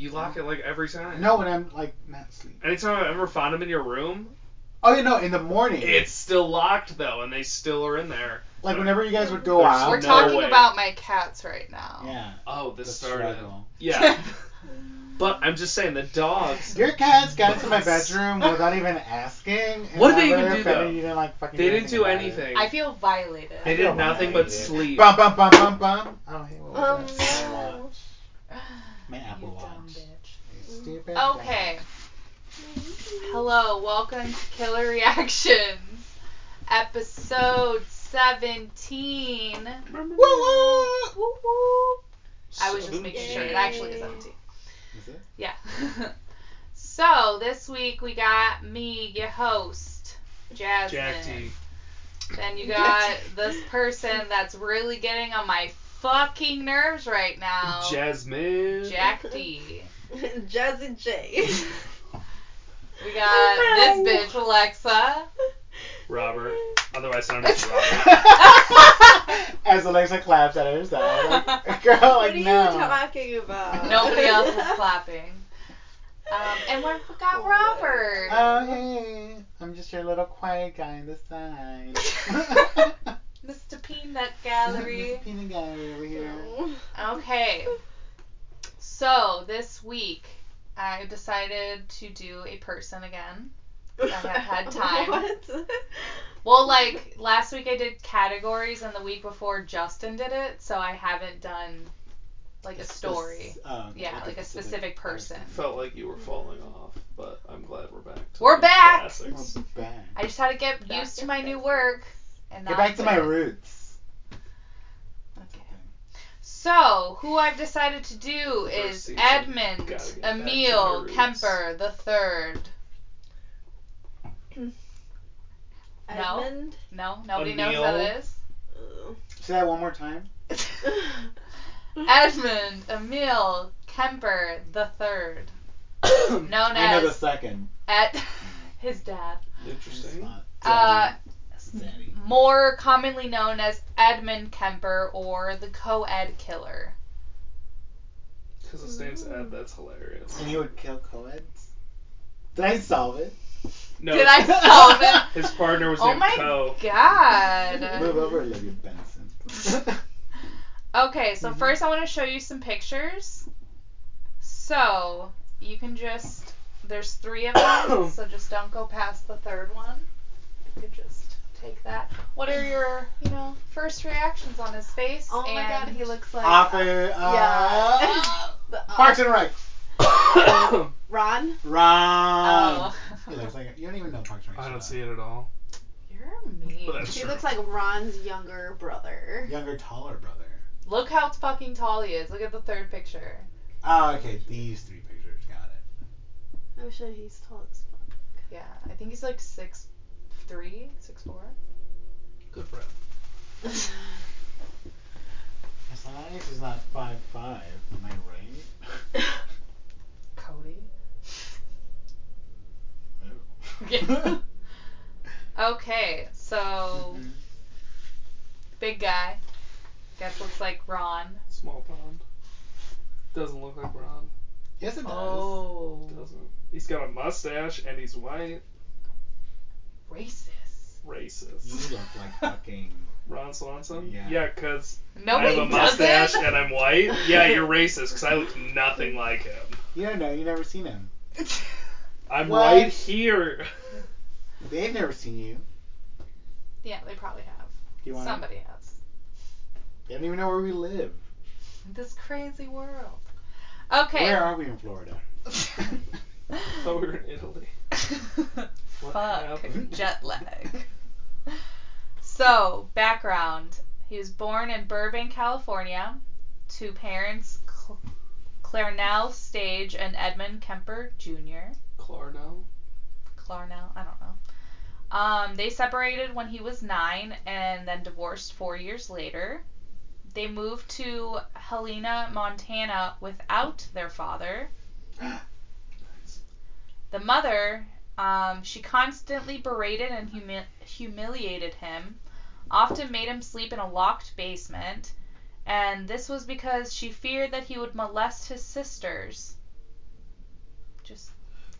You lock it like every time. No, when I'm like not asleep. Anytime I've ever found them in your room, Oh yeah, no, in the morning. it's still locked though, and they still are in there. like whenever you guys would go There's out. We're no talking way. about my cats right now. Yeah. Oh, this The started. struggle. Yeah. but I'm just saying the dogs. Your cats got into my bedroom without even asking. and What did I they even literally do, offended though? You didn't like fucking. They didn't do about it. anything. I feel violated. They did feel nothing but sleep. Bum bum bum bum bum. Oh hey, what was that? My no. My Apple you Watch. Dumb bitch. You stupid. Okay. Hello, welcome to Killer Reactions, episode 17. Woo woo. Woo woo. I was just making sure. It actually is 17. Is it? Yeah. so, this week we got me, your host, Jasmine. Jack T. Then you got this person that's really getting on my fucking nerves right now. Jasmine. Jack D. Jazzy J. We got Hello. this bitch, Alexa. Robert. Otherwise known as Robert. As Alexa claps at her side, like, girl, what like are you no. talking about? Nobody else is clapping. Um, and we got Oh Robert. Oh hey, I'm just your little quiet guy in the side. Mr. Peanut Gallery. Mr. Peanut Gallery over here. Okay. So, this week, I decided to do a person again. I have had time. What? Well, like, last week I did categories, and the week before Justin did it, so I haven't done, like, a story. Oh, okay, Yeah, like a specific person. Felt like you were falling off, but I'm glad we're back. To We're back! Classics. We're back. I just had to get Back used to in my new work. And Get back to my I'm roots. Okay. So, who I've decided to do first is season. Edmund Gotta get back to my Emil. Kemper the third. No. Edmund? No, nobody knows who Emil. that is. Say that one more time. Edmund Emil Kemper the third, known I know the as second. at his dad, Interesting. Spot. Uh, Daddy. Daddy. More commonly known as Edmund Kemper or the co-ed killer. Because his name's Ed, that's hilarious. And he would kill co-eds? Did I solve it? No, Did I solve it? His partner was Oh named my Co. Move god. over, Olivia Benson. Okay, so Mhm. first I want to show you some pictures. So, you can just there's 3 of them, so just don't go past the third one. You could just take that. What are your, you know, first reactions on his face? Oh my god, he looks like Off it. Uh, yeah. Uh, Parks and Rec. Ron? Ron. Oh. He looks like you don't even know Parks and Rec. I don't see it at all. You're mean. But that's He true. looks like Ron's younger brother. Younger, taller brother. Look how fucking tall he is. Look at the third picture. Oh, okay. These three pictures. Got it. Oh shit, he's tall as fuck. Yeah, I think he's like six three, six four. Good for him. As long as he's not five five, am I right? Cody. Yeah. Okay, so big guy. Guess looks like Ron. Small pond. Doesn't look like Ron. Yes, it does. Oh. Doesn't. He's got a mustache and he's white. Racist. Racist. You look like fucking. Ron Swanson? Yeah. Yeah, because Nobody I have a does mustache and I'm white. Yeah, you're racist because I look nothing like him. You don't know. You never seen him. I'm What? right here. They've never seen you. yeah, they probably have. Do you want? Somebody has. They don't even know where we live. This crazy world. Okay. Where are we in Florida? I thought we were in Italy. Fuck. happened? Jet lag. So, background. He was born in Burbank, California, to parents Cl- Clarnell Stage and Edmund Kemper Jr. Clarnell? Clarnell, I don't know. Um, they separated when he was nine and then divorced four years later. They moved to Helena, Montana without their father. The mother, um, she constantly berated and humi- humiliated him, often made him sleep in a locked basement, and this was because she feared that he would molest his sisters. Just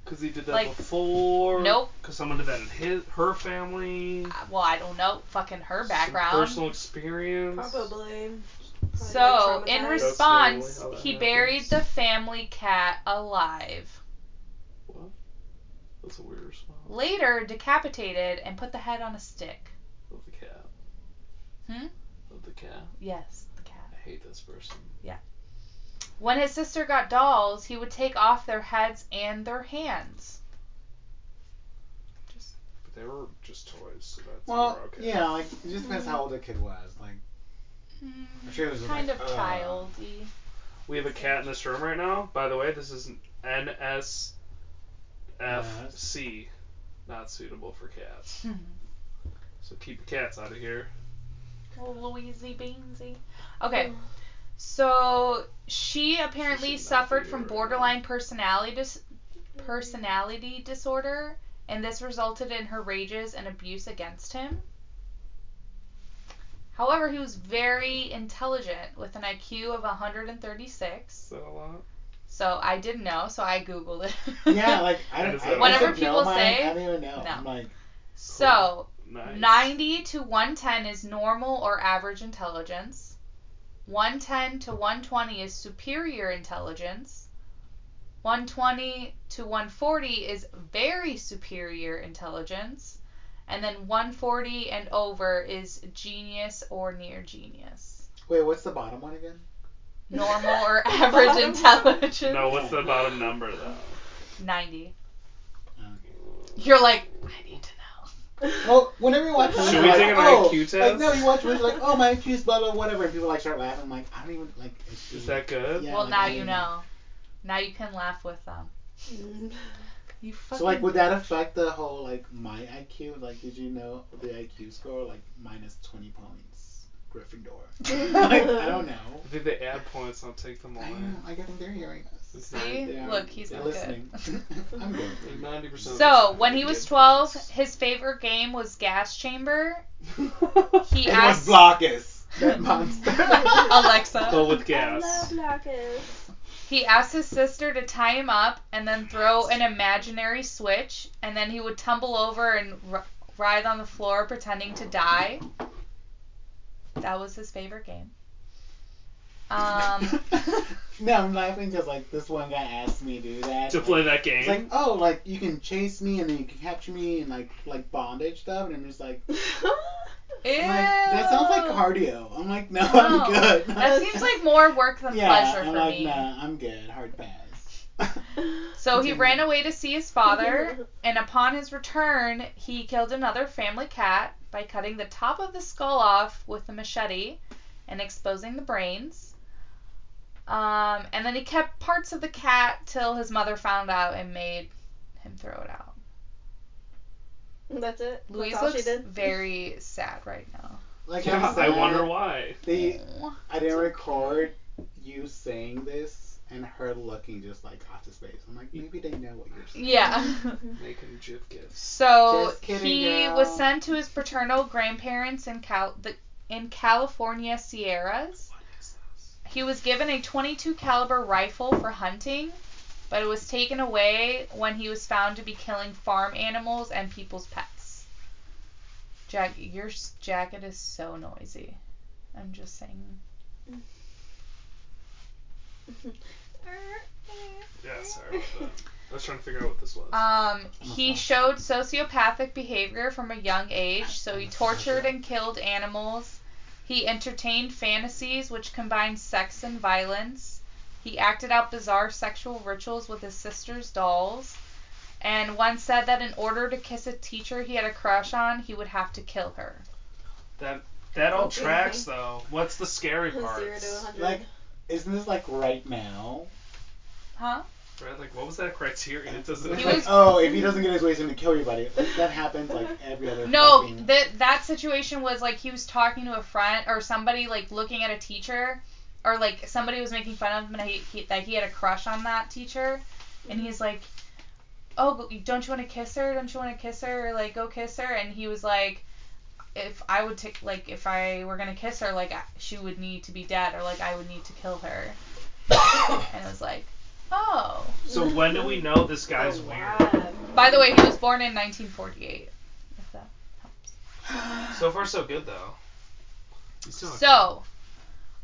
Because he did that Like- before. Nope. Because someone did that in his her family. uh, well, I don't know. Fucking her Some background. personal experience. Probably. So, in response, That's normally he buried the family cat alive. What? That's a weird response. Later, decapitated and put the head on a stick. Of the cat. Hmm? Of the cat. Yes, the cat. I hate this person. Yeah. When his sister got dolls, he would take off their heads and their hands. Just But they were just toys, so that's Well, more okay. yeah, like it just depends how old the kid was. Like, I'm sure it was kind like, of uh, childy. We have a cat in this room right now. By the way, this is an NSFC, uh, not suitable for cats. So keep your cats out of here. Oh, Louisey Beansy. Okay. So she apparently should not suffered be from here borderline personality dis- personality disorder, and this resulted in her rages and abuse against him. However, he was very intelligent with an IQ of 136. Is that a lot? So I didn't know, so I googled it. Yeah, like I don't. Is I, that- Whenever know people mine, say- I don't even know. No. I'm like, so Nice. 90 to 110 is normal or average intelligence. 110 to 120 is superior intelligence. 120 to 140 is very superior intelligence. And then 140 and over is genius or near genius. wait, what's the bottom one again? Normal or average intelligence. No, what's the bottom number though? 90. Um, You're like, I need to know. Well, whenever you watch, movies, Should we like, take an oh, IQ Like, test? no, you watch movies like, oh, my IQ is blah blah whatever, and people like start laughing. I'm like, I don't even like. Is, she, Is that good? Yeah, well, like, now you know. Now you can laugh with them. You fucking. So like, would that affect the whole like my IQ? Like, did you know the IQ score like minus twenty points, Gryffindor? like, I don't know. I think they add points, I'll take them I know. I think they're hearing us. It's See? They are- Look, he's they're not listening. good. I'm good. Ninety percent. So, when he was 12, his favorite game was Gas Chamber. He It asked was Blokus, that monster. Alexa. But with I gas. love Blokus. He asked his sister to tie him up and then throw an imaginary switch, and then he would tumble over and r- writhe on the floor pretending to die. That was his favorite game. Um, no, I'm laughing because like this one guy asked me to do that. To play that game. It's like, oh, like you can chase me and then you can capture me and like like bondage stuff, and I'm just like, ew. Like that sounds like cardio. I'm like, no, No, I'm good. That seems like more work than yeah, pleasure I'm for like, me. nah, I'm good. Hard pass. So he ran away to see his father, and upon his return, he killed another family cat by cutting the top of the skull off with a machete and exposing the brains. Um, and then he kept parts of the cat till his mother found out and made him throw it out. That's it. Louise That's all she looks did. very sad right now. Like, Yeah, I'm I sad wonder why. They, I didn't record you saying this and her looking just like off to space. I'm like, maybe they know what you're saying. Yeah. Making GIF gifs. So Just kidding, he girl. was sent to his paternal grandparents in Cal- the, in California Sierras. What is this? He was given a 22 caliber rifle for hunting, but it was taken away when he was found to be killing farm animals and people's pets. Jack, your jacket is so noisy. I'm just saying. Mm. Yeah, sorry about that. I was trying to figure out what this was. Um, he showed sociopathic behavior from a young age, so he tortured and killed animals. He entertained fantasies which combined sex and violence. He acted out bizarre sexual rituals with his sister's dolls. And once said that in order to kiss a teacher he had a crush on, he would have to kill her. that that all Okay. tracks though. What's the scary Zero part? to 100. Like, isn't this like right now? Huh? Right? Like, what was that criteria? It doesn't. It's He like, was- oh, if he doesn't get his way, he's gonna kill everybody. Like, that happens like every other. No, fucking- that that situation was like he was talking to a friend or somebody like looking at a teacher, or like somebody was making fun of him and he, he that he had a crush on that teacher, and mm-hmm. he's like, oh, don't you want to kiss her? Don't you want to kiss her? Or, like go kiss her? And he was like, if I would take like if I were gonna kiss her, like she would need to be dead or like I would need to kill her. and I was like, oh. So when do we know this guy's The weird? By the way, he was born in 1948. If that helps. So far, so good though. So,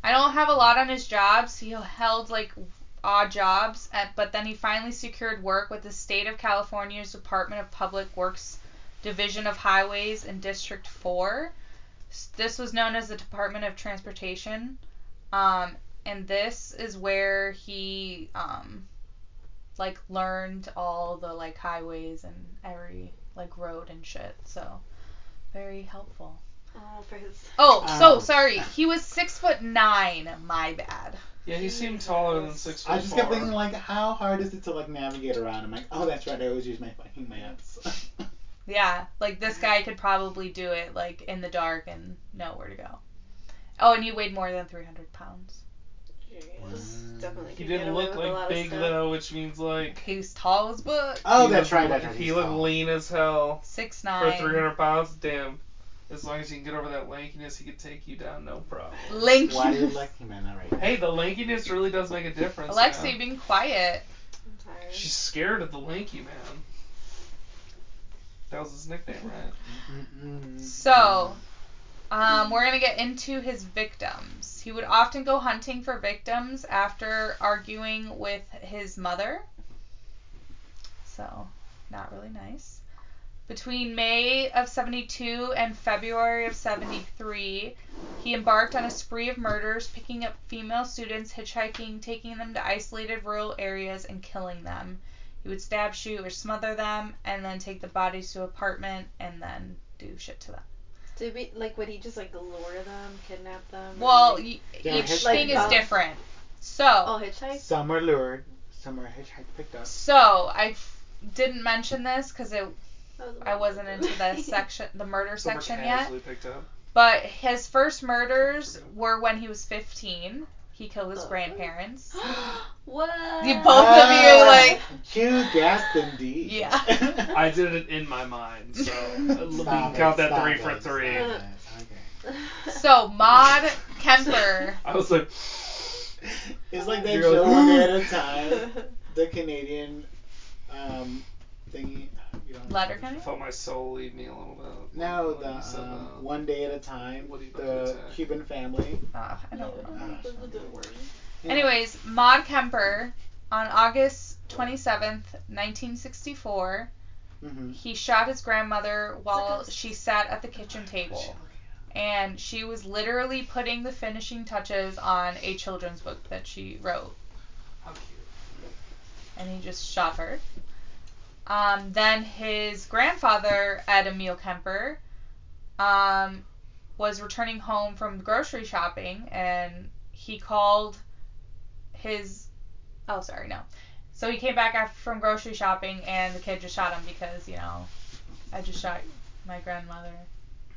I don't have a lot on his jobs. He held like odd jobs, at, but then he finally secured work with the state of California's Department of Public Works Division of Highways in District 4. This was known as the Department of Transportation. Um, and this is where he um, like learned all the like highways and every like road and shit. So, very helpful. Oh, for his. Oh, so Oh. sorry. He was six foot nine. My bad. Yeah, he seemed taller than six foot I just four. kept thinking like, how hard is it to like navigate around? I'm like, oh, that's right. I always use my fucking maps. Yeah, like this guy could probably do it like in the dark and know where to go. Oh, and he weighed more than 300 pounds. Jeez. Definitely. He didn't look with a lot like big stuff. though, which means like. He was tall as book. oh, he that's right. le- That's. He he's looked tall. lean as hell Six nine. for 300 pounds. Damn. As long as you can get over that lankiness, he could take you down, no problem. Lanky. Why do you like him, man? All right. Hey, the lankiness really does make a difference. Alexi man. being quiet. I'm tired. She's scared of the lanky man. That was his nickname, right? So, um, we're gonna get into his victims. He would often go hunting for victims after arguing with his mother. So, not really nice. Between May of 72 and February of 73, he embarked on a spree of murders, picking up female students, hitchhiking, taking them to isolated rural areas, and killing them. He would stab, shoot, or smother them, and then take the bodies to apartment and then do shit to them. Did we like? Would he just like lure them, kidnap them? Well, like- y- each hitchhiking. thing is Like, different. So, oh, hitchhike. Some are lured. Some are hitchhike picked up. so I f- didn't mention this because it was I wasn't into the the section, the murder Some section yet. picked up. But his first murders were when he was 15. He killed his Oh. grandparents. what? You both of you, like- You gasped indeed. Yeah. I did it in my mind, so uh, we can count that three it, for three. stop it, Okay. So Maud Kemper. I was like, It's like that You're show like, one day at a time. The Canadian um thingy. You don't Letterkenny? Felt my soul leave me a little bit. No, when the you said um, that. one day at a time. What are you about to The attack? Cuban family. Uh, I don't remember. That's a good word. Yeah. Anyways, Maud Kemper, on August 27th, 1964, Mhm. he shot his grandmother while Suckers. she sat at the kitchen table. And she was literally putting the finishing touches on a children's book that she wrote. How cute. And he just shot her. Um, then his grandfather, Ed Emil Kemper, um, was returning home from grocery shopping and he called his. Oh, sorry, no. So he came back after from grocery shopping and the kid just shot him because, you know, I just shot my grandmother.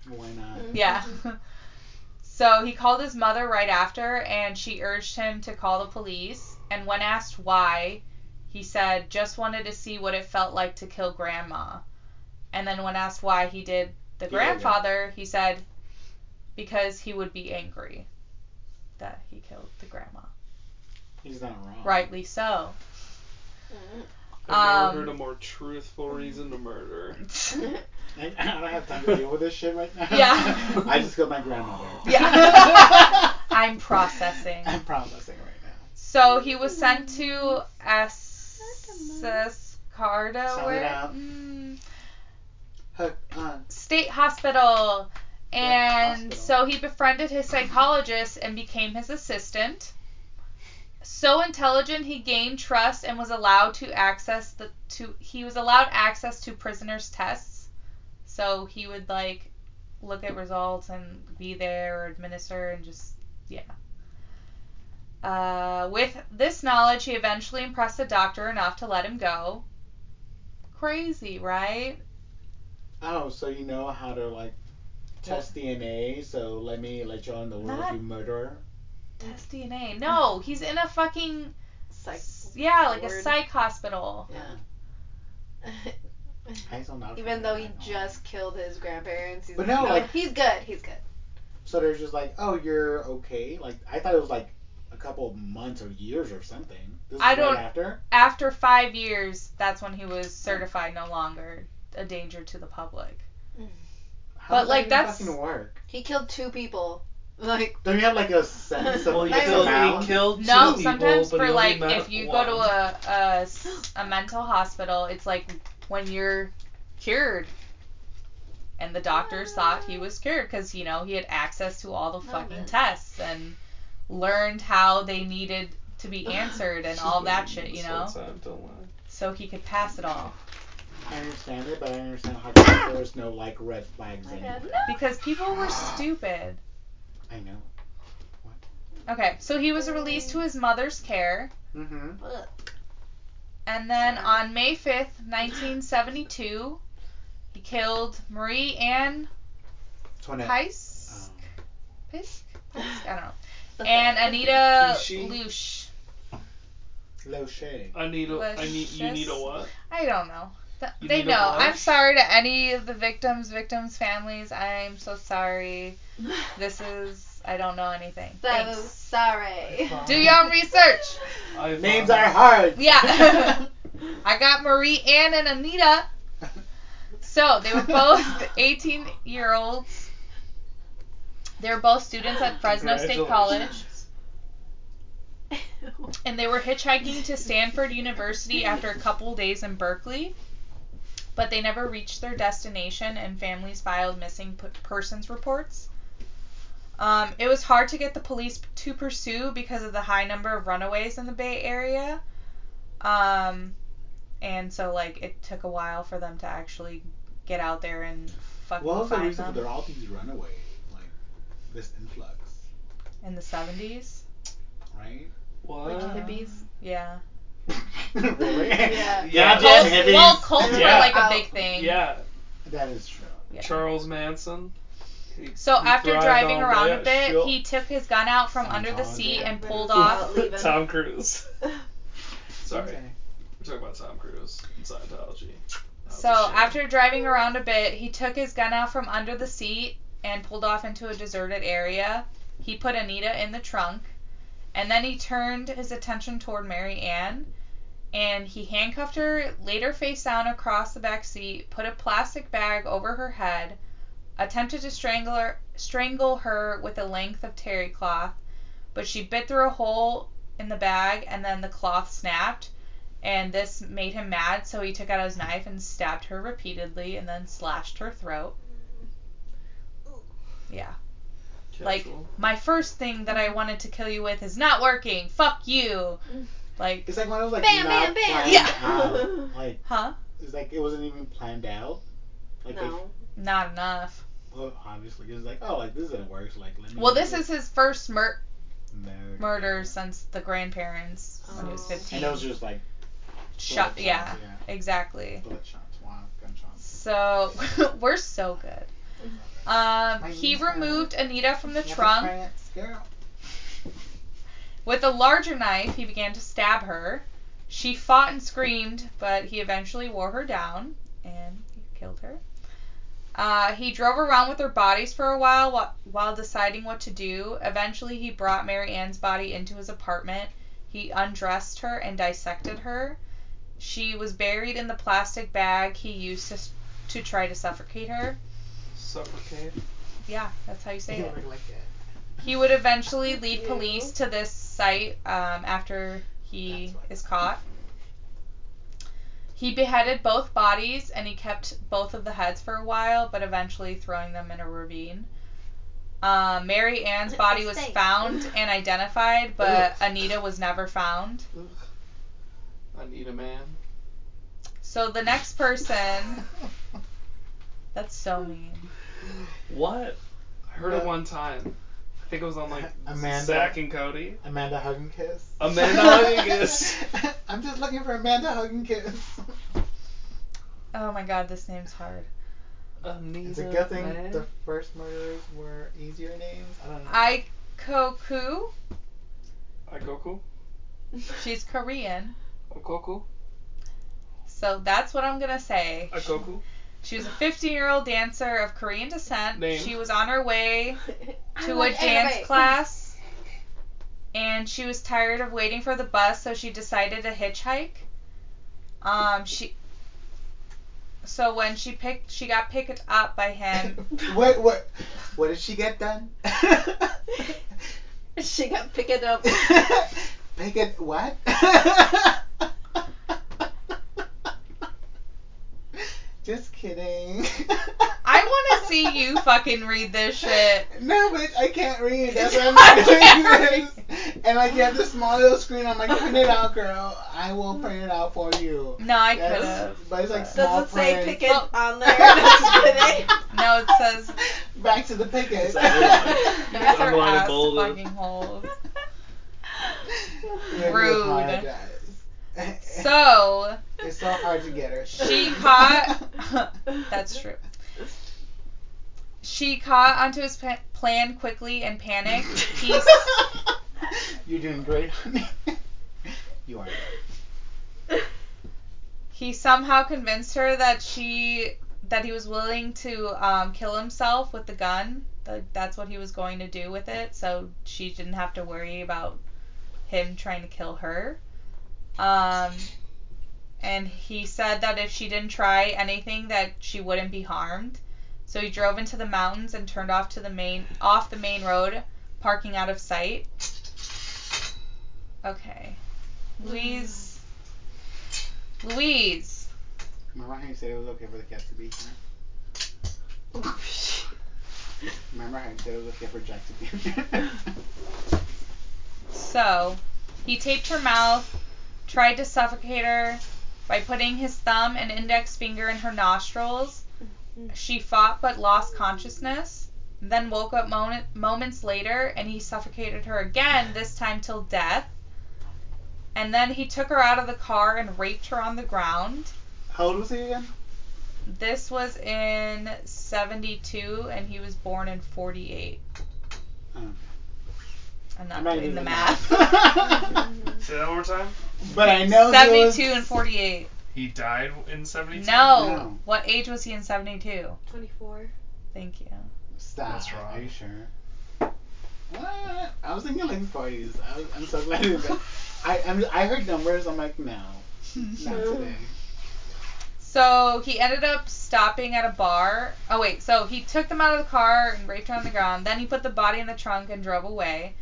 Why not? Mm. Yeah. so he called his mother right after, and she urged him to call the police. And when asked why, he said, just wanted to see what it felt like to kill grandma. And then when asked why he did the Yeah, grandfather, he said, because he would be angry that he killed the grandma. He's not wrong. Rightly so. Mm. I've Um, never heard a more truthful reason to murder. I, I don't have time to deal with this shit right now. Yeah. I just killed my grandmother. Yeah. I'm processing. I'm processing right now. So he was sent to Escarda, Sound it out. mm, Hook on. state hospital, and so he befriended his psychologist and became his assistant. So intelligent, he gained trust and was allowed to access the to he was allowed access to prisoners' tests. So he would like look at results and be there or administer and just yeah. Uh, with this knowledge, he eventually impressed the doctor enough to let him go. Crazy, right? Oh, so you know how to like test DNA? So let me let you all in the world, Not- you murderer. Test DNA. No, he's in a fucking Psych. yeah, like a psych hospital. Yeah. I still not Even though he know. just killed his grandparents, he's But no, like- he's good. He's good. So they're just like, oh, you're okay. Like I thought it was like a couple months or years or something. This I don't- after. After five years, that's when he was certified no longer a danger to the public. Hmm. How But, does that like, even that's- fucking work. He killed two people. Like, Don't you have like a sense of Well, he like, killed, amount? he killed No, two people, sometimes but for like if you one. go to a, a a mental hospital, it's like when you're cured. And the doctors thought he was cured because you know he had access to all the oh, fucking man. tests and learned how they needed to be answered and all that shit, you know, So sad, so he could pass it all. I understand it, but I understand how there was no like red flags My anywhere. bad. Because people were stupid. I know. What? Okay, so he was released to his mother's care, Mm-hmm. and then Sorry. on May 5th, 1972, he killed Marie Ann Toinette. Pice. Um, Pisk? Pisk? I don't know. And Anita Kishi. Lush. Loche. I need a. I need. You need a what? I don't know. Th- You they need a know. I'm blush? sorry to any of the victims, victims' families. I'm so sorry. This is. I don't know anything. So Thanks. sorry. Do your own research. I Names are hard. Yeah. I got Marie Ann and Anita. So they were both 18 year olds. They were both students at Fresno State College. and they were hitchhiking to Stanford University after a couple days in Berkeley, but they never reached their destination, and families filed missing p- persons reports. Um, it was hard to get the police to pursue because of the high number of runaways in the Bay Area. Um, and so, like, it took a while for them to actually get out there and fucking What was the find reason for them there all these runaways? Like this influx, in the 70s. right? What? Like hippies. Yeah. really? Yeah. Yeah. Not Cult- just hippies. well, cults Yeah. were like a big thing. Yeah. That is true. Yeah. Charles Manson. He- So he after driving on around a bit, shit. he took his gun out from under the seat and pulled off. Tom Cruise. Sorry. Okay. We're talking about Tom Cruise and Scientology. Not So after driving around a bit, he took his gun out from under the seat and pulled off into a deserted area. He put Anita in the trunk, and then he turned his attention toward Mary Ann, and he handcuffed her, laid her face down across the back seat, put a plastic bag over her head, attempted to strangle her, strangle her with a length of terry cloth, but she bit through a hole in the bag, and then the cloth snapped and this made him mad, so he took out his knife and stabbed her repeatedly and then slashed her throat. Yeah. Like, my first thing that I wanted to kill you with is not working. Fuck you. Like, It's like one of those like Bam, not bam, bam. planned Yeah. out. Like huh? it's like it wasn't even planned out. Like they, no. Not enough. well, obviously it's like oh like this didn't work. So like let me. Well, this is his first mur- murder. murder since the grandparents when he was Oh. 15. And it was just like Shot, bullet yeah, yeah. exactly. bullet shots. Wow, gunshots. So, we're so good. Um, he removed Anita from the You have to trunk. With a larger knife, he began to stab her. She fought and screamed, but he eventually wore her down and he killed her. Uh, he drove around with their bodies for a while, while while deciding what to do. Eventually, he brought Mary Ann's body into his apartment. He undressed her and dissected her. She was buried in the plastic bag he used to to try to suffocate her. Suffocate. Yeah, that's how you say You it. like that. He would eventually lead police to this site um, after he is caught. He beheaded both bodies and he kept both of the heads for a while, but eventually throwing them in a ravine. Uh, Mary Ann's body was found and identified, but Ugh. Anita was never found. I need a man. So the next person. That's so mean. What? I heard it Uh, one time. I think it was on like Amanda? Zack and Cody. Amanda Hug and Kiss. Amanda Hug and Kiss. I'm just looking for Amanda Hug and Kiss. Oh my god, this name's hard. Anita It's a good thing man. the first murderers were easier names. I don't know. Aikoku. Agoku. She's Korean. Agoku. So that's what I'm gonna say. Agoku. She was a 15 year old dancer of Korean descent. Name. She was on her way I to a like dance anime. class and she was tired of waiting for the bus, so she decided to hitchhike. Um, she. So when she picked, she got picked up by him. what what what did she get done? She got picked up. Pick it what? Just kidding. I want to see you fucking read this shit. No, bitch, I can't read. That's why I'm hard doing this. And like you have this small little screen. I'm like, print it out, girl. I will print it out for you. No, I Yes, could have. But it's like Does small Does it say print. pick it Well- on there? Just kidding. No, it says Back to the picket. It's like, that's her Underline and ass bold it. fucking holes. We have to Rude. apologize. So it's so hard to get her. she caught. that's true. She caught onto his pa- plan quickly and panicked. He You're doing great, honey. You are. he somehow convinced her that she that he was willing to um, kill himself with the gun. That that's what he was going to do with it, so she didn't have to worry about him trying to kill her. Um, and he said that if she didn't try anything, that she wouldn't be harmed. So he drove into the mountains and turned off to the main off the main road, parking out of sight. Okay, Louise. Louise. Remember how you said it was okay for the cats to be here? Remember how you said it was okay for Jack to be here? So, he taped her mouth, tried to suffocate her by putting his thumb and index finger in her nostrils. She fought but lost consciousness, then woke up moment, moments later and he suffocated her again, this time till death. And then he took her out of the car and raped her on the ground. How old was he again? This was in 72 and he was born in 48. Oh. I'm not I'm not doing doing the the math. math. Say that one more time. But I know he 72 was... and 48. He died in 72? No. No. What age was he in 72? 24. Thank you. Stop. That's wrong. Are you sure? What? I was thinking like 40s. I was, I'm so glad you did. I I'm, I heard numbers. I'm like, no, not today. So he ended up stopping at a bar. Oh wait, so he took them out of the car and raped her on the ground. Then he put the body in the trunk and drove away.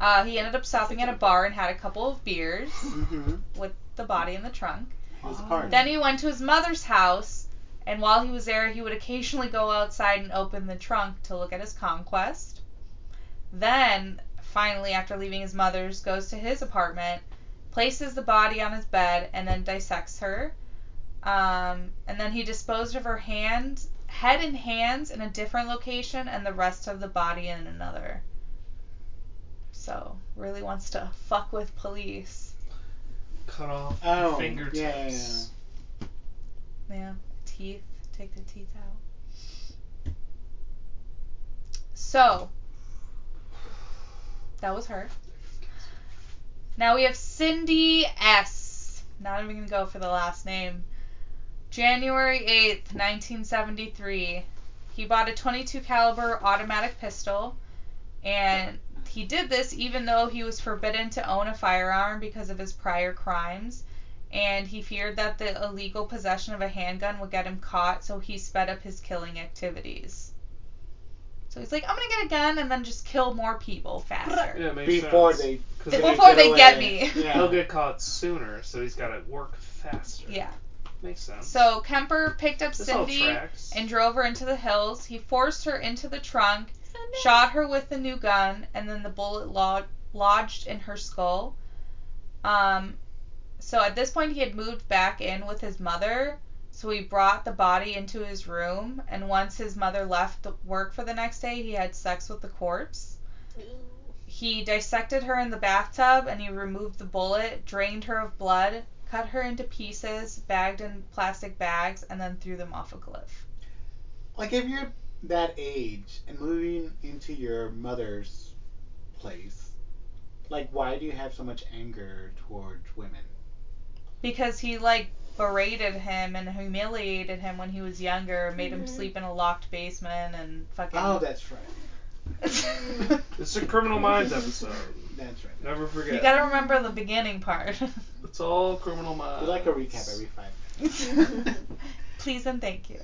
Uh, he ended up stopping at a bar and had a couple of beers Mm-hmm. with the body in the trunk. It was a party. Then he went to his mother's house, and while he was there, he would occasionally go outside and open the trunk to look at his conquest. Then, finally, after leaving his mother's, goes to his apartment, places the body on his bed, and then dissects her. Um, and then he disposed of her hands, head and hands in a different location, and the rest of the body in another. So, really wants to fuck with police. Cut off Oh, fingertips. yeah, yeah, Yeah, teeth. Take the teeth out. So, that was her. Now we have Cindy S. Not even gonna go for the last name. January 8th, 1973. He bought a 22 caliber automatic pistol and he did this even though he was forbidden to own a firearm because of his prior crimes and he feared that the illegal possession of a handgun would get him caught, so he sped up his killing activities. So he's like, I'm gonna get a gun and then just kill more people faster. Yeah, it makes Before sense. they 'Cause they they Before get they get me. Yeah. He'll get caught sooner, so he's got to work faster. Yeah. Makes sense. So Kemper picked up this Cindy and drove her into the hills. He forced her into the trunk, shot her with a new gun, and then the bullet lod- lodged in her skull. Um, so at this point, he had moved back in with his mother. So he brought the body into his room, and once his mother left work for the next day, he had sex with the corpse. He dissected her in the bathtub, and he removed the bullet, drained her of blood, cut her into pieces, bagged in plastic bags, and then threw them off a cliff. Like if you're that age and moving into your mother's place, like why do you have so much anger towards women? Because he like berated him and humiliated him when he was younger, made him Mhm. sleep in a locked basement and fucking Oh, that's right. It's a Criminal Minds episode. That's right. Never forget. You gotta remember the beginning part. It's all criminal minds. We like a recap every five minutes. Please and thank you.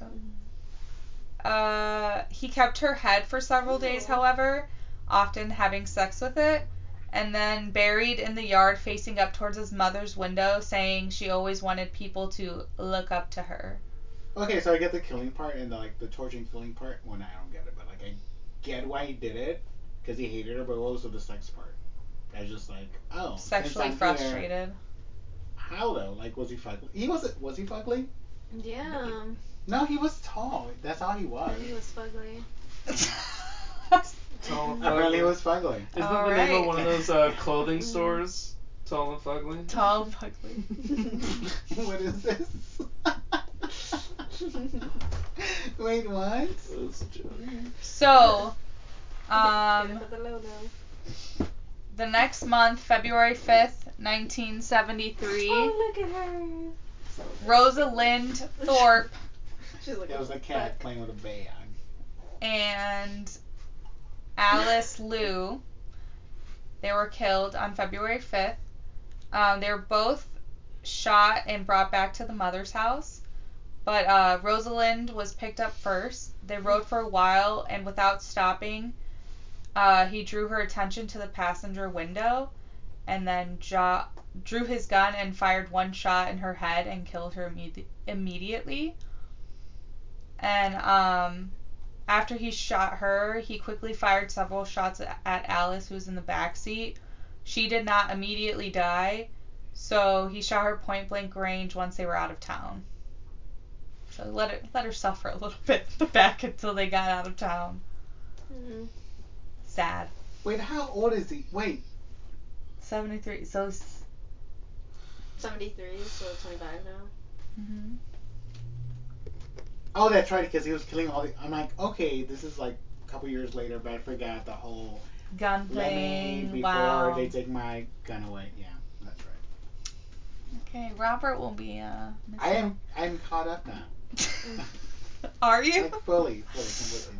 Uh, he kept her head for several days, however, often having sex with it, and then buried in the yard facing up towards his mother's window, saying she always wanted people to look up to her. Okay, so I get the killing part and the, like the torturing killing part. When I don't get it, but like I get why he did it because he hated her. But also the sex part? I was just like, oh, Sexually I'm here- frustrated. how though? Like, was he fugly? He wasn't. Was he fugly? Yeah. No, he was tall. That's all he was. He was fugly. Tall and Apparently, he was fugly. Isn't that All the name of one of those uh, clothing stores? Tall and fugly. Tall, and fugly. what is this? Wait, what? That's a joke. So, um, the next month, February 5th, 1973, Oh, look at her. Rosalind Thorpe She's looking It was a cat playing with a bag. and Alice Liu. They were killed on February 5th. Um, they were both shot and brought back to the mother's house. But uh, Rosalind was picked up first. They rode for a while, and without stopping, uh, he drew her attention to the passenger window and then jo- drew his gun and fired one shot in her head and killed her imme- immediately. And um, after he shot her, he quickly fired several shots at at Alice, who was in the back seat. She did not immediately die, so he shot her point blank range once they were out of town. So let her let her suffer a little bit in the back until they got out of town. Mm. Sad. Wait, how old is he? Wait, Seventy three. So. 73, so 25 now. mhm. Oh, that's right, because he was killing all the. I'm like, okay, this is like a couple years later, but I forgot the whole. Gun thing. before Wow. they take my gun away. Yeah, that's right. Okay, Robert will be uh. I am. I'm caught up now. Are you? Like fully, fully, completely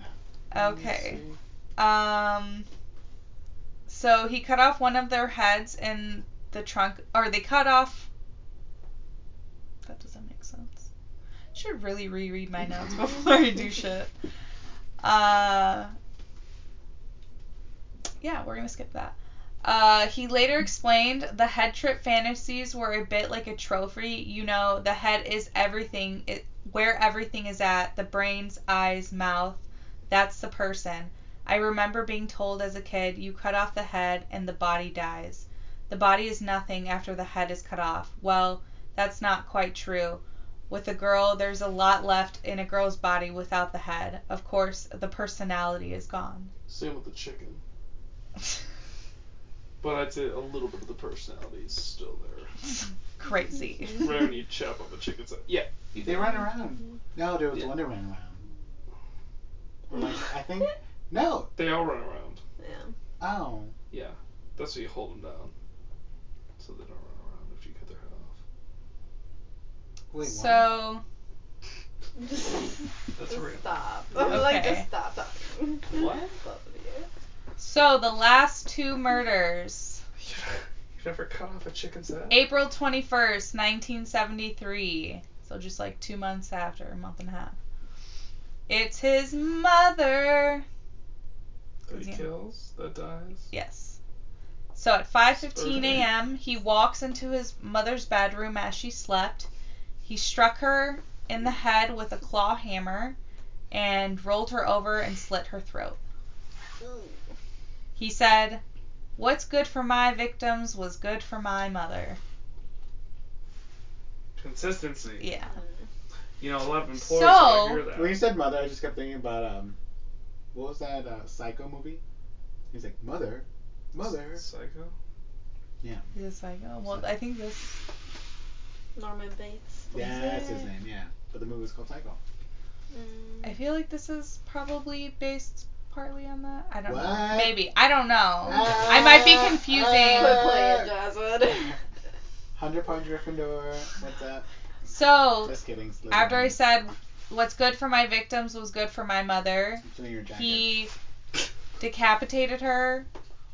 now. Okay. Um. So he cut off one of their heads in the trunk, or they cut off. That doesn't make sense. I should really reread my notes before I do shit. Uh. Yeah, we're gonna skip that. Uh, he later explained the head trip fantasies were a bit like a trophy. You know, the head is everything. It where everything is at. The brains, eyes, mouth. That's the person. I remember being told as a kid, you cut off the head and the body dies. The body is nothing after the head is cut off. Well, that's not quite true. With a girl, there's a lot left in a girl's body without the head. Of course, the personality is gone. Same with the chicken. But I'd say a little bit of the personality is still there. Crazy. right when you chop up a chicken's head. Yeah. They run around. No, there was Yeah. one that ran around. Like, I think. No. They all run around. Yeah. Oh. Yeah. That's why you hold them down. So they don't run around if you cut their head off. Wait. so, That's just real. stop. Okay. like, just stop talking. What? Both of you. so the last two murders. You never cut off a chicken's head? April 21st, 1973. So just like two months after, a month and a half. It's his mother. That he Yeah. kills? That dies? Yes. So at 5:15 a.m., he walks into his mother's bedroom as she slept. He struck her in the head with a claw hammer and rolled her over and slit her throat. He said, "What's good for my victims was good for my mother." Consistency. Yeah. You know, a lot of employers So- so, hear that. When you said mother, I just kept thinking about um, what was that uh, Psycho movie? He's like mother, mother. Psycho? Yeah. He's like, oh, well, I think this. Norman Bates. Yeah, that's his name. Yeah. But the movie was called Psycho. Mm. I feel like this is probably based partly on that. I don't know. Maybe. I don't know. I might be confusing. Quit playing, Jasmine. Hundred Pound Gryffindor. What's that? So, Just kidding. Slytherin. after I said what's good for my victims was good for my mother, It's in your jacket. he decapitated her,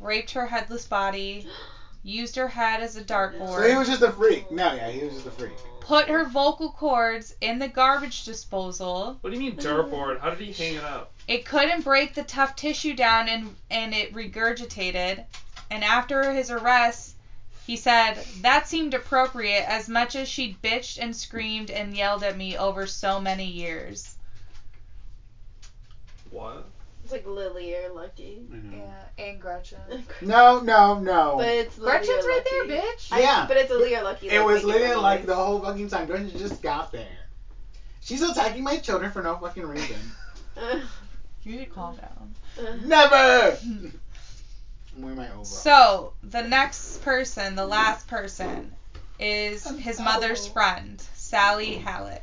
raped her headless body, used her head as a dartboard. So he was just a freak. No, yeah, he was just a freak. put her vocal cords in the garbage disposal. What do you mean dartboard? How did he hang it up? It couldn't break the tough tissue down and and it regurgitated. And after his arrest, he said, "That seemed appropriate as much as she'd bitched and screamed and yelled at me over so many years." What? It's like Lily or Lucky. Yeah, and Gretchen. No, no, no. But it's Lily Gretchen's or right Lucky. there, bitch. I- Yeah. but it's Lily or Lucky. it like, was making literally the like noise. the whole fucking time. Gretchen just got there. She's attacking my children for no fucking reason. Uh, You need to calm down. uh, Never! I'm wearing my overall. So the next person, the last person, is his mother's friend, Sally Hallett.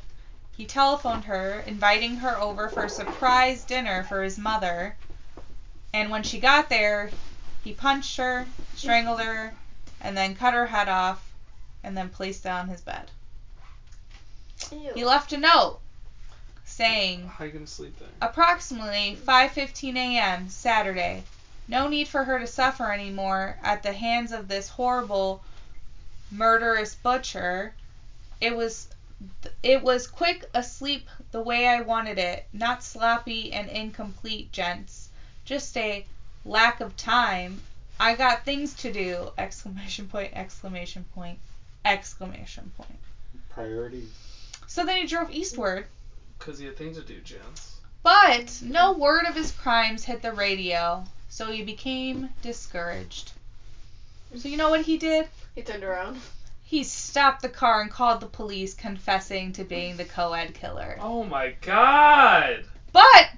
He telephoned her, inviting her over for a surprise dinner for his mother. And when she got there, he punched her, strangled her, and then cut her head off, and then placed it on his bed. ew. He left a note saying, How you gonna sleep there? Approximately 5:15 a.m. Saturday. No need for her to suffer anymore at the hands of this horrible murderous butcher. It was it was quick asleep the way I wanted it, not sloppy and incomplete, gents. Just a lack of time. I got things to do! Exclamation point, exclamation point, exclamation point. Priorities. So then he drove eastward Cause he had things to do, gents. But no word of his crimes hit the radio, so he became discouraged. So you know what he did? He turned around. He stopped the car and called the police, confessing to being the co-ed killer. Oh my god! But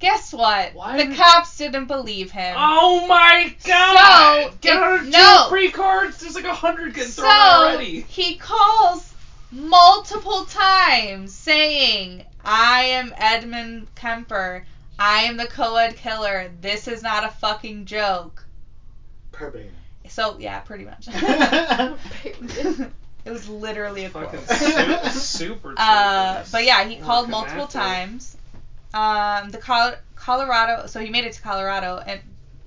guess what? Why the did- cops didn't believe him. Oh my god! So, Get out of jail no. free cards! There's like a hundred getting so thrown out already. he calls multiple times saying, "I am Edmund Kemper. I am the co-ed killer. This is not a fucking joke." Verbatim. So yeah, pretty much. It was literally a quote. Fucking su- super Uh, but yeah, he called multiple that day. times. Um, the Col- Colorado, so he made it to Colorado and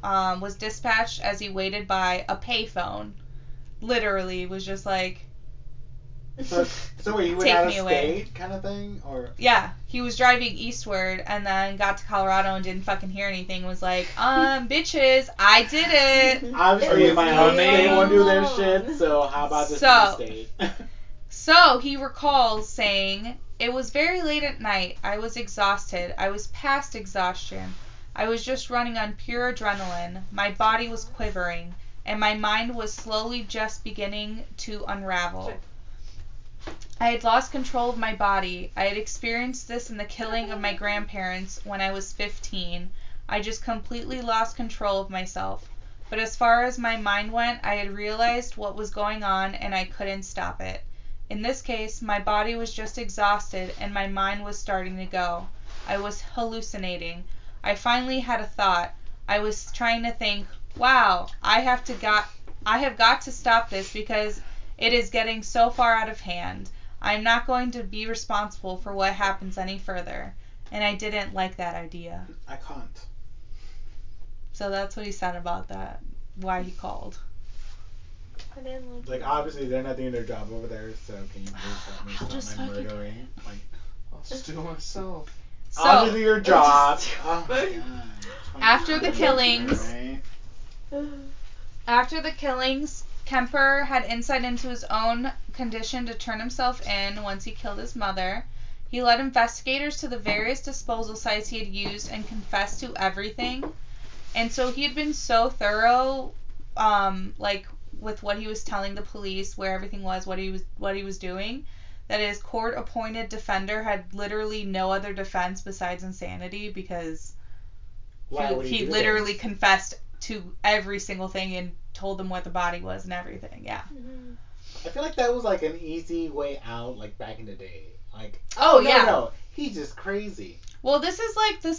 um, was dispatched as he waited by a payphone. Literally, was just like, So, so wait, he went out of me away. state kind of thing? Or yeah, he was driving eastward and then got to Colorado and didn't fucking hear anything. Was like, um, bitches, I did it. Obviously, It was my me own state won't do their shit, so how about this So- state? So he recalls saying, It was very late at night. I was exhausted. I was past exhaustion. I was just running on pure adrenaline. My body was quivering, and my mind was slowly just beginning to unravel. I had lost control of my body. I had experienced this in the killing of my grandparents when I was 15. I just completely lost control of myself. But as far as my mind went, I had realized what was going on and I couldn't stop it. In this case, my body was just exhausted and my mind was starting to go. I was hallucinating. I finally had a thought. I was trying to think, "Wow, I have to got I have got to stop this because it is getting so far out of hand. I am not going to be responsible for what happens any further." And I didn't like that idea. I can't. So that's what he said about that. Why he called. I didn't like Like, that. obviously, they're not doing their job over there, so can you please help me I'll stop just my fucking- murdering? Like, I'll just do it myself. I'll just do your job. Just- Oh. After the killings- After the killings, Kemper had insight into his own condition to turn himself in once he killed his mother. He led investigators to the various disposal sites he had used and confessed to everything. And so he had been so thorough, um, like with what he was telling the police, where everything was, what he was what he was doing, that his court appointed defender had literally no other defense besides insanity because he, he, he literally this? confessed to every single thing and told them what the body was and everything. Yeah. Mhm. I feel like that was like an easy way out, like back in the day. Like, Oh, no, yeah. no, he's just crazy. Well, this is like the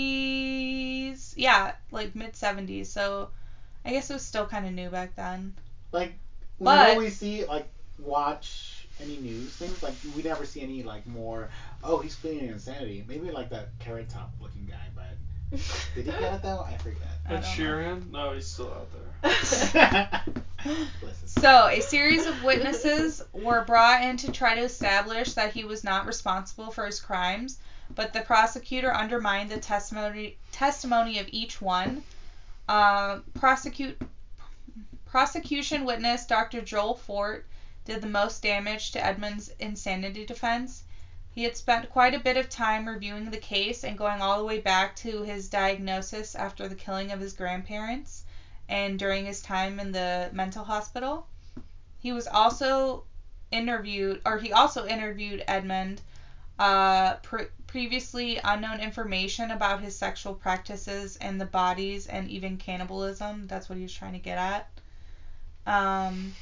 70s. Yeah, like mid 70s. So I guess it was still kind of new back then. Like, But- whenever we see like watch any news things, like we never see any like more. Oh, he's pleading insanity. Maybe like that carrot top looking guy, but Did he get it though? I forget. I Ed don't know. Sheeran? No, he's still out there. So, a series of witnesses were brought in to try to establish that he was not responsible for his crimes, but the prosecutor undermined the testimony testimony of each one. Uh, prosecute prosecution witness Dr. Joel Fort did the most damage to Edmund's insanity defense. He had spent quite a bit of time reviewing the case and going all the way back to his diagnosis after the killing of his grandparents and during his time in the mental hospital. He was also interviewed, or he also interviewed Edmund, uh, pre- previously unknown information about his sexual practices and the bodies and even cannibalism. That's what he was trying to get at. Um,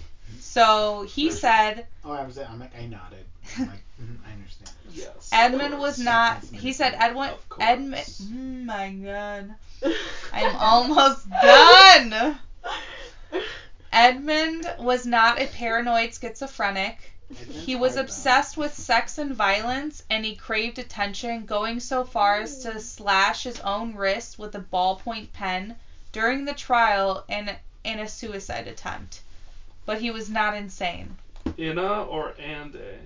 so he There's- said Oh, I'm saying, I'm like, I nodded. I'm like, mhm, I understand. Yes. Edmund was not. He said Edwin. Edmund. Oh my god. I'm almost done. Edmund was not a paranoid schizophrenic. Edmund's He was obsessed with sex and violence, and he craved attention, going so far as to slash his own wrist with a ballpoint pen during the trial in, in a suicide attempt. But he was not insane. In a or and a?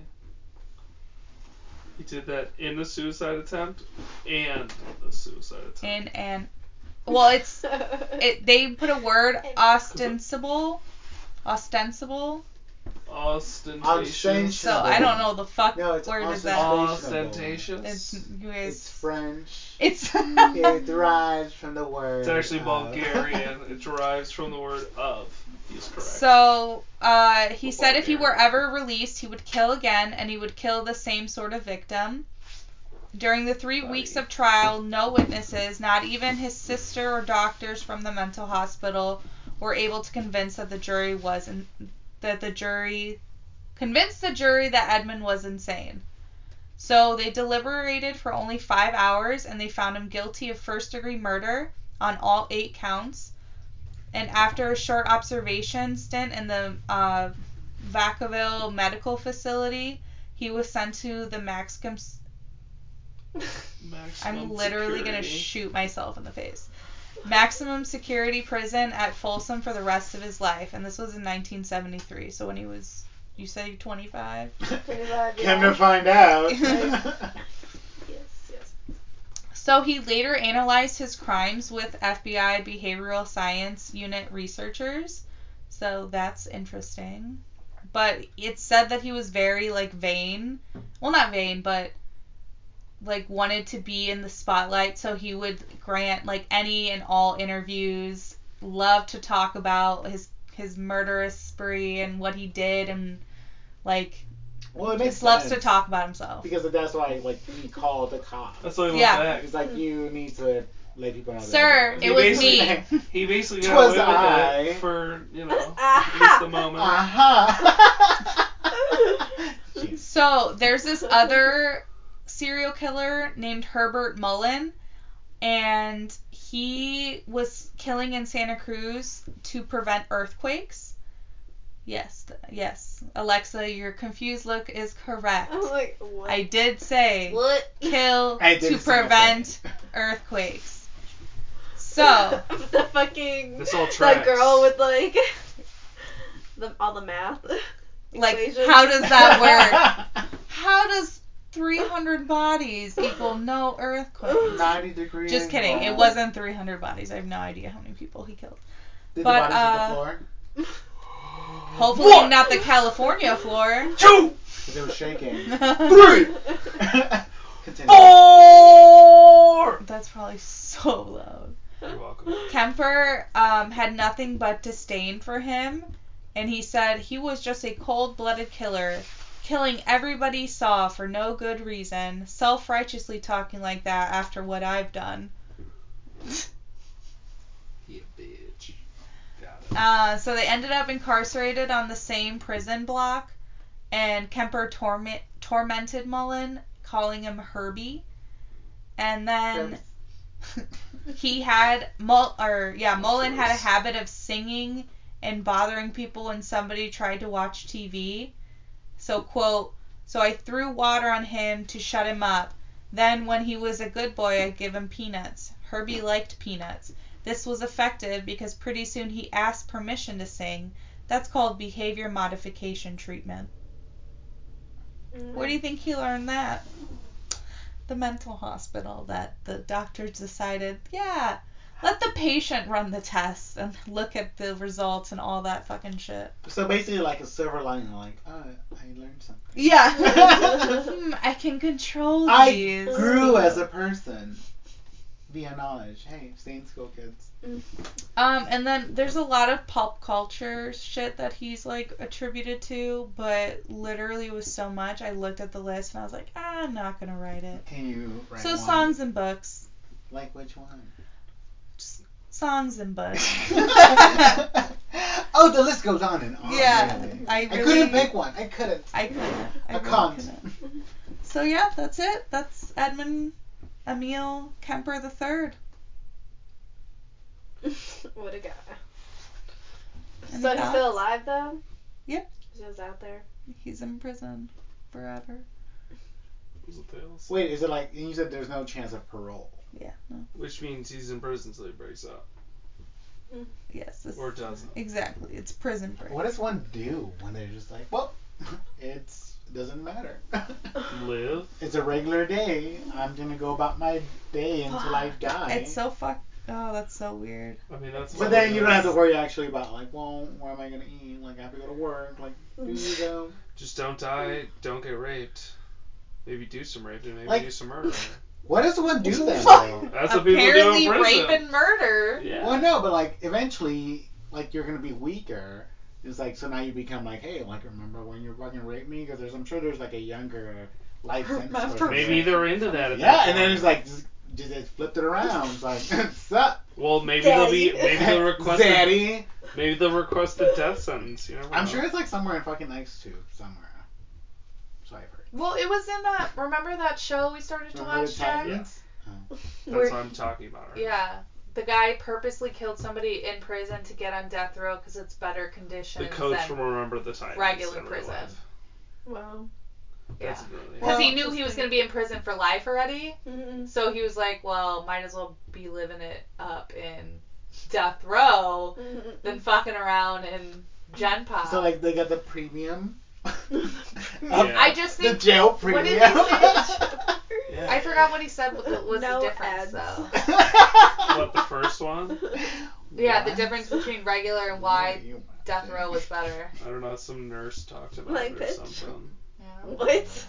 He did that in a suicide attempt and a suicide attempt. In an. Well, it's. It, they put a word ostensible. Ostensible. Ostentatious. So I don't know the fuck No, it's word is ostensible. that. It's Ostentatious. you It's. French. It's. it derives from the word. It's actually uh, Bulgarian. it derives from the word of. He's correct. So uh, he said if he were ever released, he would kill again, and he would kill the same sort of victim. During the three Buddy. weeks of trial, no witnesses, not even his sister or doctors from the mental hospital, were able to convince that the jury was in, that the jury convinced the jury that Edmund was insane. So they deliberated for only five hours, and they found him guilty of first degree murder on all eight counts. And after a short observation stint in the uh, Vacaville Medical Facility, he was sent to the Maximum. Maximum I'm literally gonna shoot myself in the face. Maximum security prison at Folsom for the rest of his life, and this was in 1973. So when he was, you say 25. 25, Come to find out. Yes, yes. So he later analyzed his crimes with FBI Behavioral Science Unit researchers. So that's interesting. But it said that he was very like vain. Well, not vain, but like wanted to be in the spotlight, so he would grant like any and all interviews, loved to talk about his his murderous spree and what he did and like well, it makes just loves to talk about himself. Because that's why, like, he called the cops. That's why he Yeah. went back. It's like you need to let people know. that- Sir, He it was me. He basically got Twas away with I. it for, you know, Aha. at least the moment. Uh-huh. So there's this other serial killer named Herbert Mullin, and he was killing in Santa Cruz to prevent earthquakes. Yes, yes. Alexa, your confused look is correct. I'm like, what? I did say what? kill did to prevent earthquakes. So, the fucking This all that tracks. girl with like the all the math. like, equations. how does that work? How does 300 bodies equal no earthquakes? 90 degrees. Just kidding. It wasn't 300 bodies. I have no idea how many people he killed. Did but, the bodies hit uh, the floor? Hopefully One. not the California floor. Two, Because it was shaking. three, Continue. four. That's probably so loud. You're welcome. Kemper um, had nothing but disdain for him, and he said he was just a cold-blooded killer, killing everybody he saw for no good reason, self-righteously talking like that after what I've done. Yeah, bitch. Got it. Uh, so they ended up incarcerated on the same prison block, and Kemper torment, tormented Mullin, calling him Herbie. And then he had Mul- or yeah, Mullin had a habit of singing and bothering people when somebody tried to watch TV. So quote, so I threw water on him to shut him up. Then when he was a good boy, I'd give him peanuts. Herbie liked peanuts. This was effective because pretty soon he asked permission to sing. That's called behavior modification treatment. Mm-hmm. Where do you think he learned that? The mental hospital that the doctors decided, yeah, let the patient run the test and look at the results and all that fucking shit. So basically, like a silver lining, like, oh, I learned something. Yeah. Hmm, I can control I these. grew as a person via knowledge. Hey, stay in school, kids. Um, and then there's a lot of pop culture shit that he's like attributed to, but literally it was so much. I looked at the list and I was like, I'm not gonna write it. Can you write so one? songs and books, Like which one? Songs and books. oh, the list goes on and on. Yeah, really. I couldn't pick one. I couldn't. I couldn't. I, I really can't. couldn't. So yeah, that's it. That's Edmund Emil Kemper the Third. what a guy. Any so he's still alive though? Yep. Just out there. He's in prison forever. Those are tales. Wait, is it like you said there's no chance of parole? Yeah. No. Which means he's in prison until he breaks up. Mm. Yes. This, Or doesn't. exactly. It's prison break. What does one do when they're just like, well, it's it doesn't matter. Live. it's a regular day. I'm gonna go about my day until I die. It's so fuck. Oh, that's so weird. I mean, that's. But then you don't have to worry actually about like, well, where am I gonna eat? Like I have to go to work. Like, do you mm. though? Just don't die. Don't get raped. Maybe do some raping. Maybe Like- do some murder. What does one do then? though? That's what people do Apparently, in prison. rape and murder. Yeah. Well, no, but like eventually, like you're gonna be weaker. It's like so now you become like, hey, like remember when you fucking raped me? Because there's I'm sure there's like a younger life sentence. Remember person. Maybe they're into that. At Yeah, that and then point. it's like just, just they flipped it around. It's like, sup, Well, maybe they'll be. Daddy. Maybe they'll request. A, daddy. maybe they'll request a death sentence. You never I'm know. sure it's like somewhere in fucking Ice Tube somewhere. So I've heard. Well, it was in that. Remember that show we started to Remember the watch, Jack? Titans? That's what I'm talking about. Right Yeah. The guy purposely killed somebody in prison to get on death row because it's better conditions The coach than from Remember the Titans. regular in prison. life. Wow. yeah. That's really. Because he knew he was going to be in prison for life already. Mm-mm. So he was like, well, might as well be living it up in death row Mm-mm. than fucking around in Gen Pop. So like they got the premium. Um, yeah. I just think The think jail what premium. did he say? Yeah. I forgot what he said was the, was No the difference ads. though. What the first one? Yeah, the difference between regular and why What do you want death row was better. I don't know. Some nurse talked about My it or bitch. something. Yeah. What?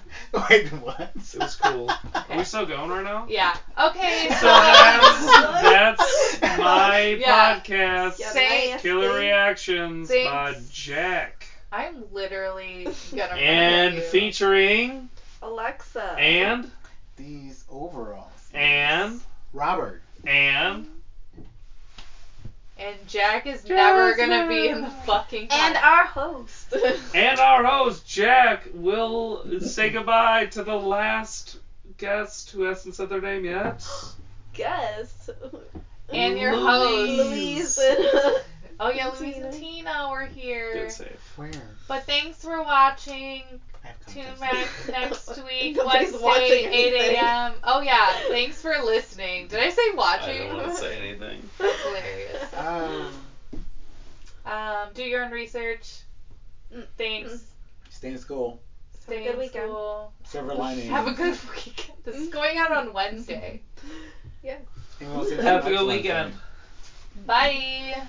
Wait, what? It was cool. Are we still going right now? Yeah. Okay. So that's that's my Yeah. podcast. Yeah, Killer reactions Thanks. by Jack I'm literally gonna and you. featuring Alexa. and These overalls. and Robert. and And Jack is never gonna be in the Jasmine. fucking And our host. and our host Jack will say goodbye to the last guest who hasn't said their name yet. Guest. And your Louise. host. Louise and Oh yeah, Louise Tina. and Tina were here. Good save. Where? But thanks for watching. Tune context. back next week, Nobody's Wednesday, watching 8 a.m. Oh yeah, thanks for listening. Did I say watching? I don't want to say anything. That's hilarious. Um, Um, do your own research. Mm. Thanks. stay in school. Stay good in weekend. school. Silver lining. Have a good weekend. This is going out on Wednesday. yeah. And we'll see you Have a next good Wednesday. weekend. Bye.